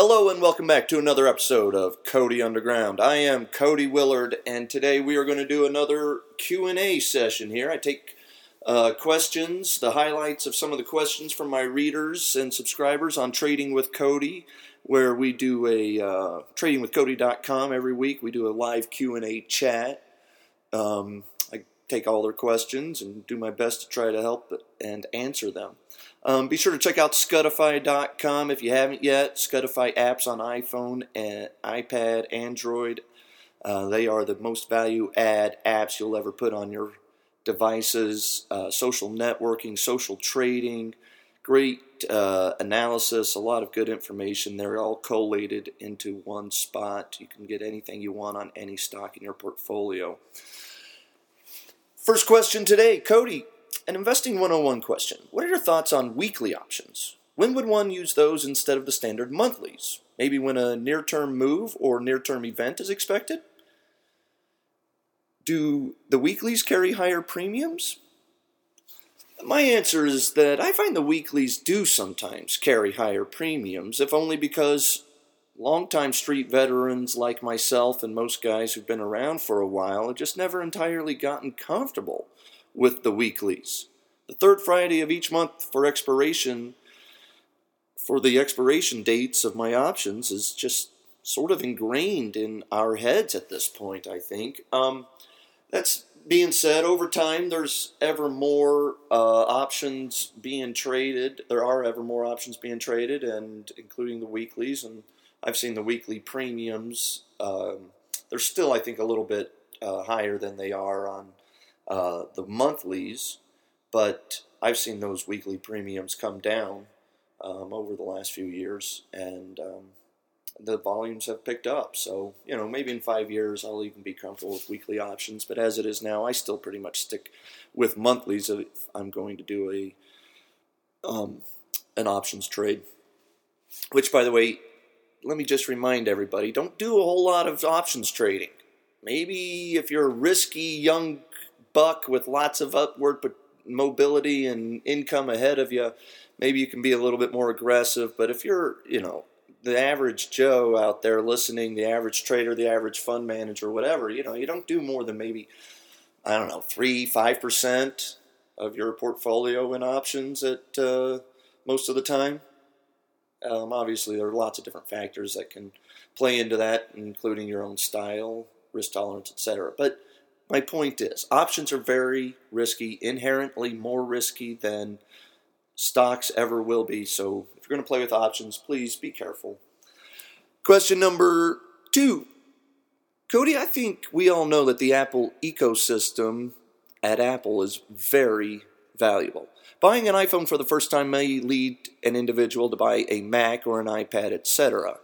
Hello and welcome back to another episode of Cody Underground. I am Cody Willard, and today we are going to do another Q and A session here. I take uh, questions, the highlights of some of the questions from my readers and subscribers on Trading with Cody, where we do a uh, tradingwithcody.com every week. We do a live Q and A chat. Um, take all their questions and do my best to try to help and answer them. Um, be sure to check out Scutify.com if you haven't yet. Scudify apps on iPhone and iPad, Android. Uh, they are the most value add apps you'll ever put on your devices. Uh, social networking, social trading, great uh, analysis, a lot of good information. They're all collated into one spot. You can get anything you want on any stock in your portfolio. First question today, Cody. An Investing 101 question. What are your thoughts on weekly options? When would one use those instead of the standard monthlies? Maybe when a near term move or near term event is expected? Do the weeklies carry higher premiums? My answer is that I find the weeklies do sometimes carry higher premiums, if only because longtime street veterans like myself and most guys who've been around for a while have just never entirely gotten comfortable with the weeklies. The third Friday of each month for expiration, for the expiration dates of my options, is just sort of ingrained in our heads at this point, I think. Um, that's being said, over time, there's ever more uh, options being traded. There are ever more options being traded, and including the weeklies. And I've seen the weekly premiums. Um, they're still, I think, a little bit uh, higher than they are on uh, the monthlies, but I've seen those weekly premiums come down um, over the last few years, and um, the volumes have picked up. So, you know, maybe in five years I'll even be comfortable with weekly options, but as it is now, I still pretty much stick with monthlies if I'm going to do a um, an options trade. Which, by the way, let me just remind everybody don't do a whole lot of options trading. Maybe if you're a risky young buck with lots of upward mobility and income ahead of you, maybe you can be a little bit more aggressive. But if you're, you know, the average Joe out there listening, the average trader, the average fund manager, whatever, you know, you don't do more than maybe, I don't know, three, five percent of your portfolio in options at uh, most of the time. Um, obviously, there are lots of different factors that can play into that, including your own style, risk tolerance, etc. But my point is, options are very risky, inherently more risky than stocks ever will be. So if you're going to play with options, please be careful. Question number two. Cody, I think we all know that the Apple ecosystem at Apple is very valuable. Buying an iPhone for the first time may lead an individual to buy a Mac or an iPad, etc.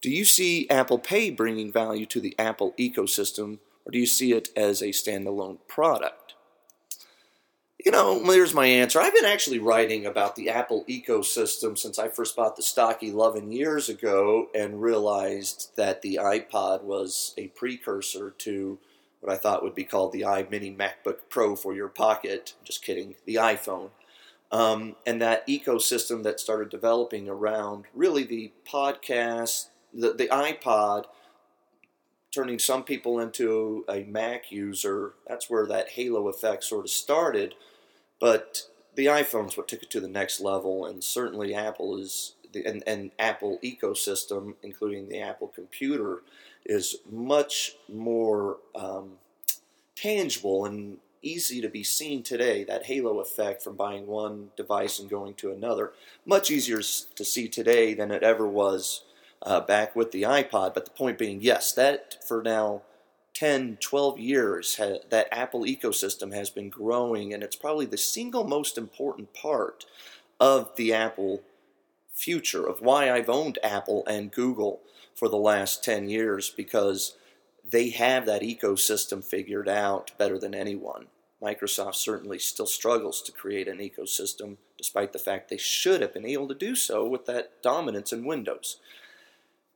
Do you see Apple Pay bringing value to the Apple ecosystem or do you see it as a standalone product? You know, there's my answer. I've been actually writing about the Apple ecosystem since I first bought the stock 11 years ago and realized that the iPod was a precursor to what I thought would be called the iMini MacBook Pro for your pocket. Just kidding, the iPhone. Um, and that ecosystem that started developing around really the podcast, the, the iPod turning some people into a Mac user. That's where that halo effect sort of started. But the iPhone's what took it to the next level, and certainly Apple is the and, and Apple ecosystem, including the Apple computer, is much more um, tangible and easy to be seen today. That halo effect from buying one device and going to another, much easier to see today than it ever was uh, back with the iPod. But the point being, yes, that for now 10, 12 years, ha- that Apple ecosystem has been growing, and it's probably the single most important part of the Apple future, of why I've owned Apple and Google for the last 10 years, because they have that ecosystem figured out better than anyone. Microsoft certainly still struggles to create an ecosystem, despite the fact they should have been able to do so with that dominance in Windows.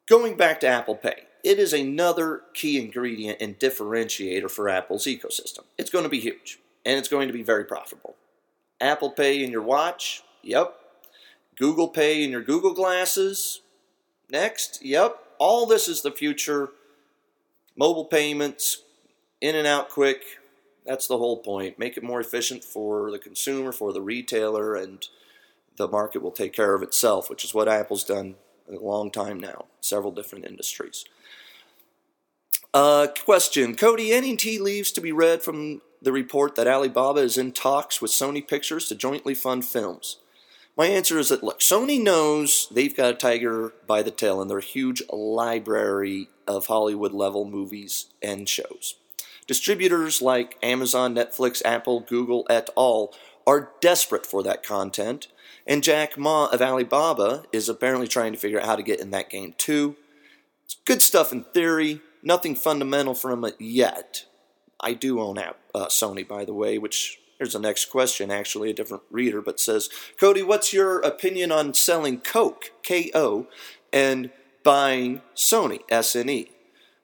Going back to Apple Pay, it is another key ingredient and differentiator for Apple's ecosystem. It's going to be huge and it's going to be very profitable. Apple Pay in your watch, yep. Google Pay in your Google glasses, Next, yep, all this is the future. Mobile payments, in and out quick. That's the whole point. Make it more efficient for the consumer, for the retailer, and the market will take care of itself, which is what Apple's done a long time now, several different industries. Uh, question Cody, any tea leaves to be read from the report that Alibaba is in talks with Sony Pictures to jointly fund films? My answer is that look, Sony knows they've got a tiger by the tail in their huge library of Hollywood level movies and shows. Distributors like Amazon, Netflix, Apple, Google, et al. are desperate for that content, and Jack Ma of Alibaba is apparently trying to figure out how to get in that game too. It's good stuff in theory, nothing fundamental from it yet. I do own uh, Sony, by the way, which here's the next question, actually, a different reader, but says, Cody, what's your opinion on selling Coke, K O, and buying Sony, S N E?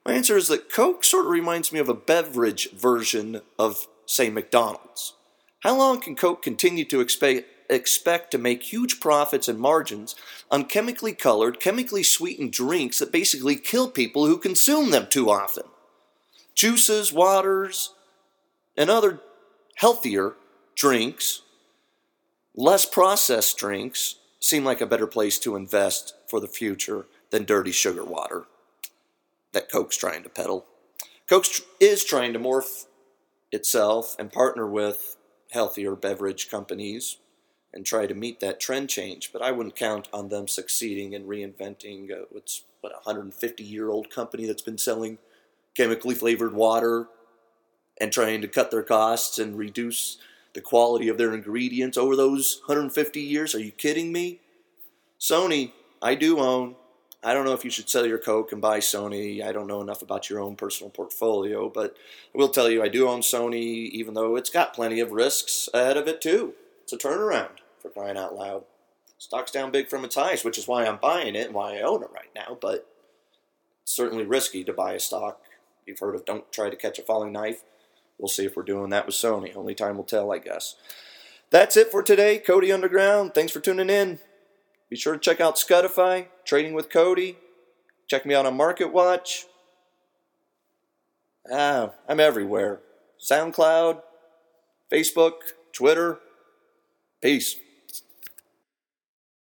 My answer is that Coke sort of reminds me of a beverage version of, say, McDonald's. How long can Coke continue to expect, expect to make huge profits and margins on chemically colored, chemically sweetened drinks that basically kill people who consume them too often. Juices, waters, and other healthier drinks, less processed drinks, seem like a better place to invest for the future than dirty sugar water that Coke's trying to peddle. Coke is trying to morph itself and partner with healthier beverage companies and try to meet that trend change. But I wouldn't count on them succeeding in reinventing uh, what's what a 150 year old company that's been selling chemically flavored water and trying to cut their costs and reduce the quality of their ingredients over those 150 years. Are you kidding me? Sony, I do own. I don't know if you should sell your Coke and buy Sony. I don't know enough about your own personal portfolio, but I will tell you I do own Sony, even though it's got plenty of risks ahead of it, too. It's a turnaround for crying out loud. Stock's down big from its highs, which is why I'm buying it and why I own it right now, but it's certainly risky to buy a stock. You've heard of don't try to catch a falling knife. We'll see if we're doing that with Sony. Only time will tell, I guess. That's it for today. Cody Underground. Thanks for tuning in. Be sure to check out Scutify, Trading with Cody. Check me out on Market Watch. Ah, I'm everywhere. SoundCloud, Facebook, Twitter. Peace.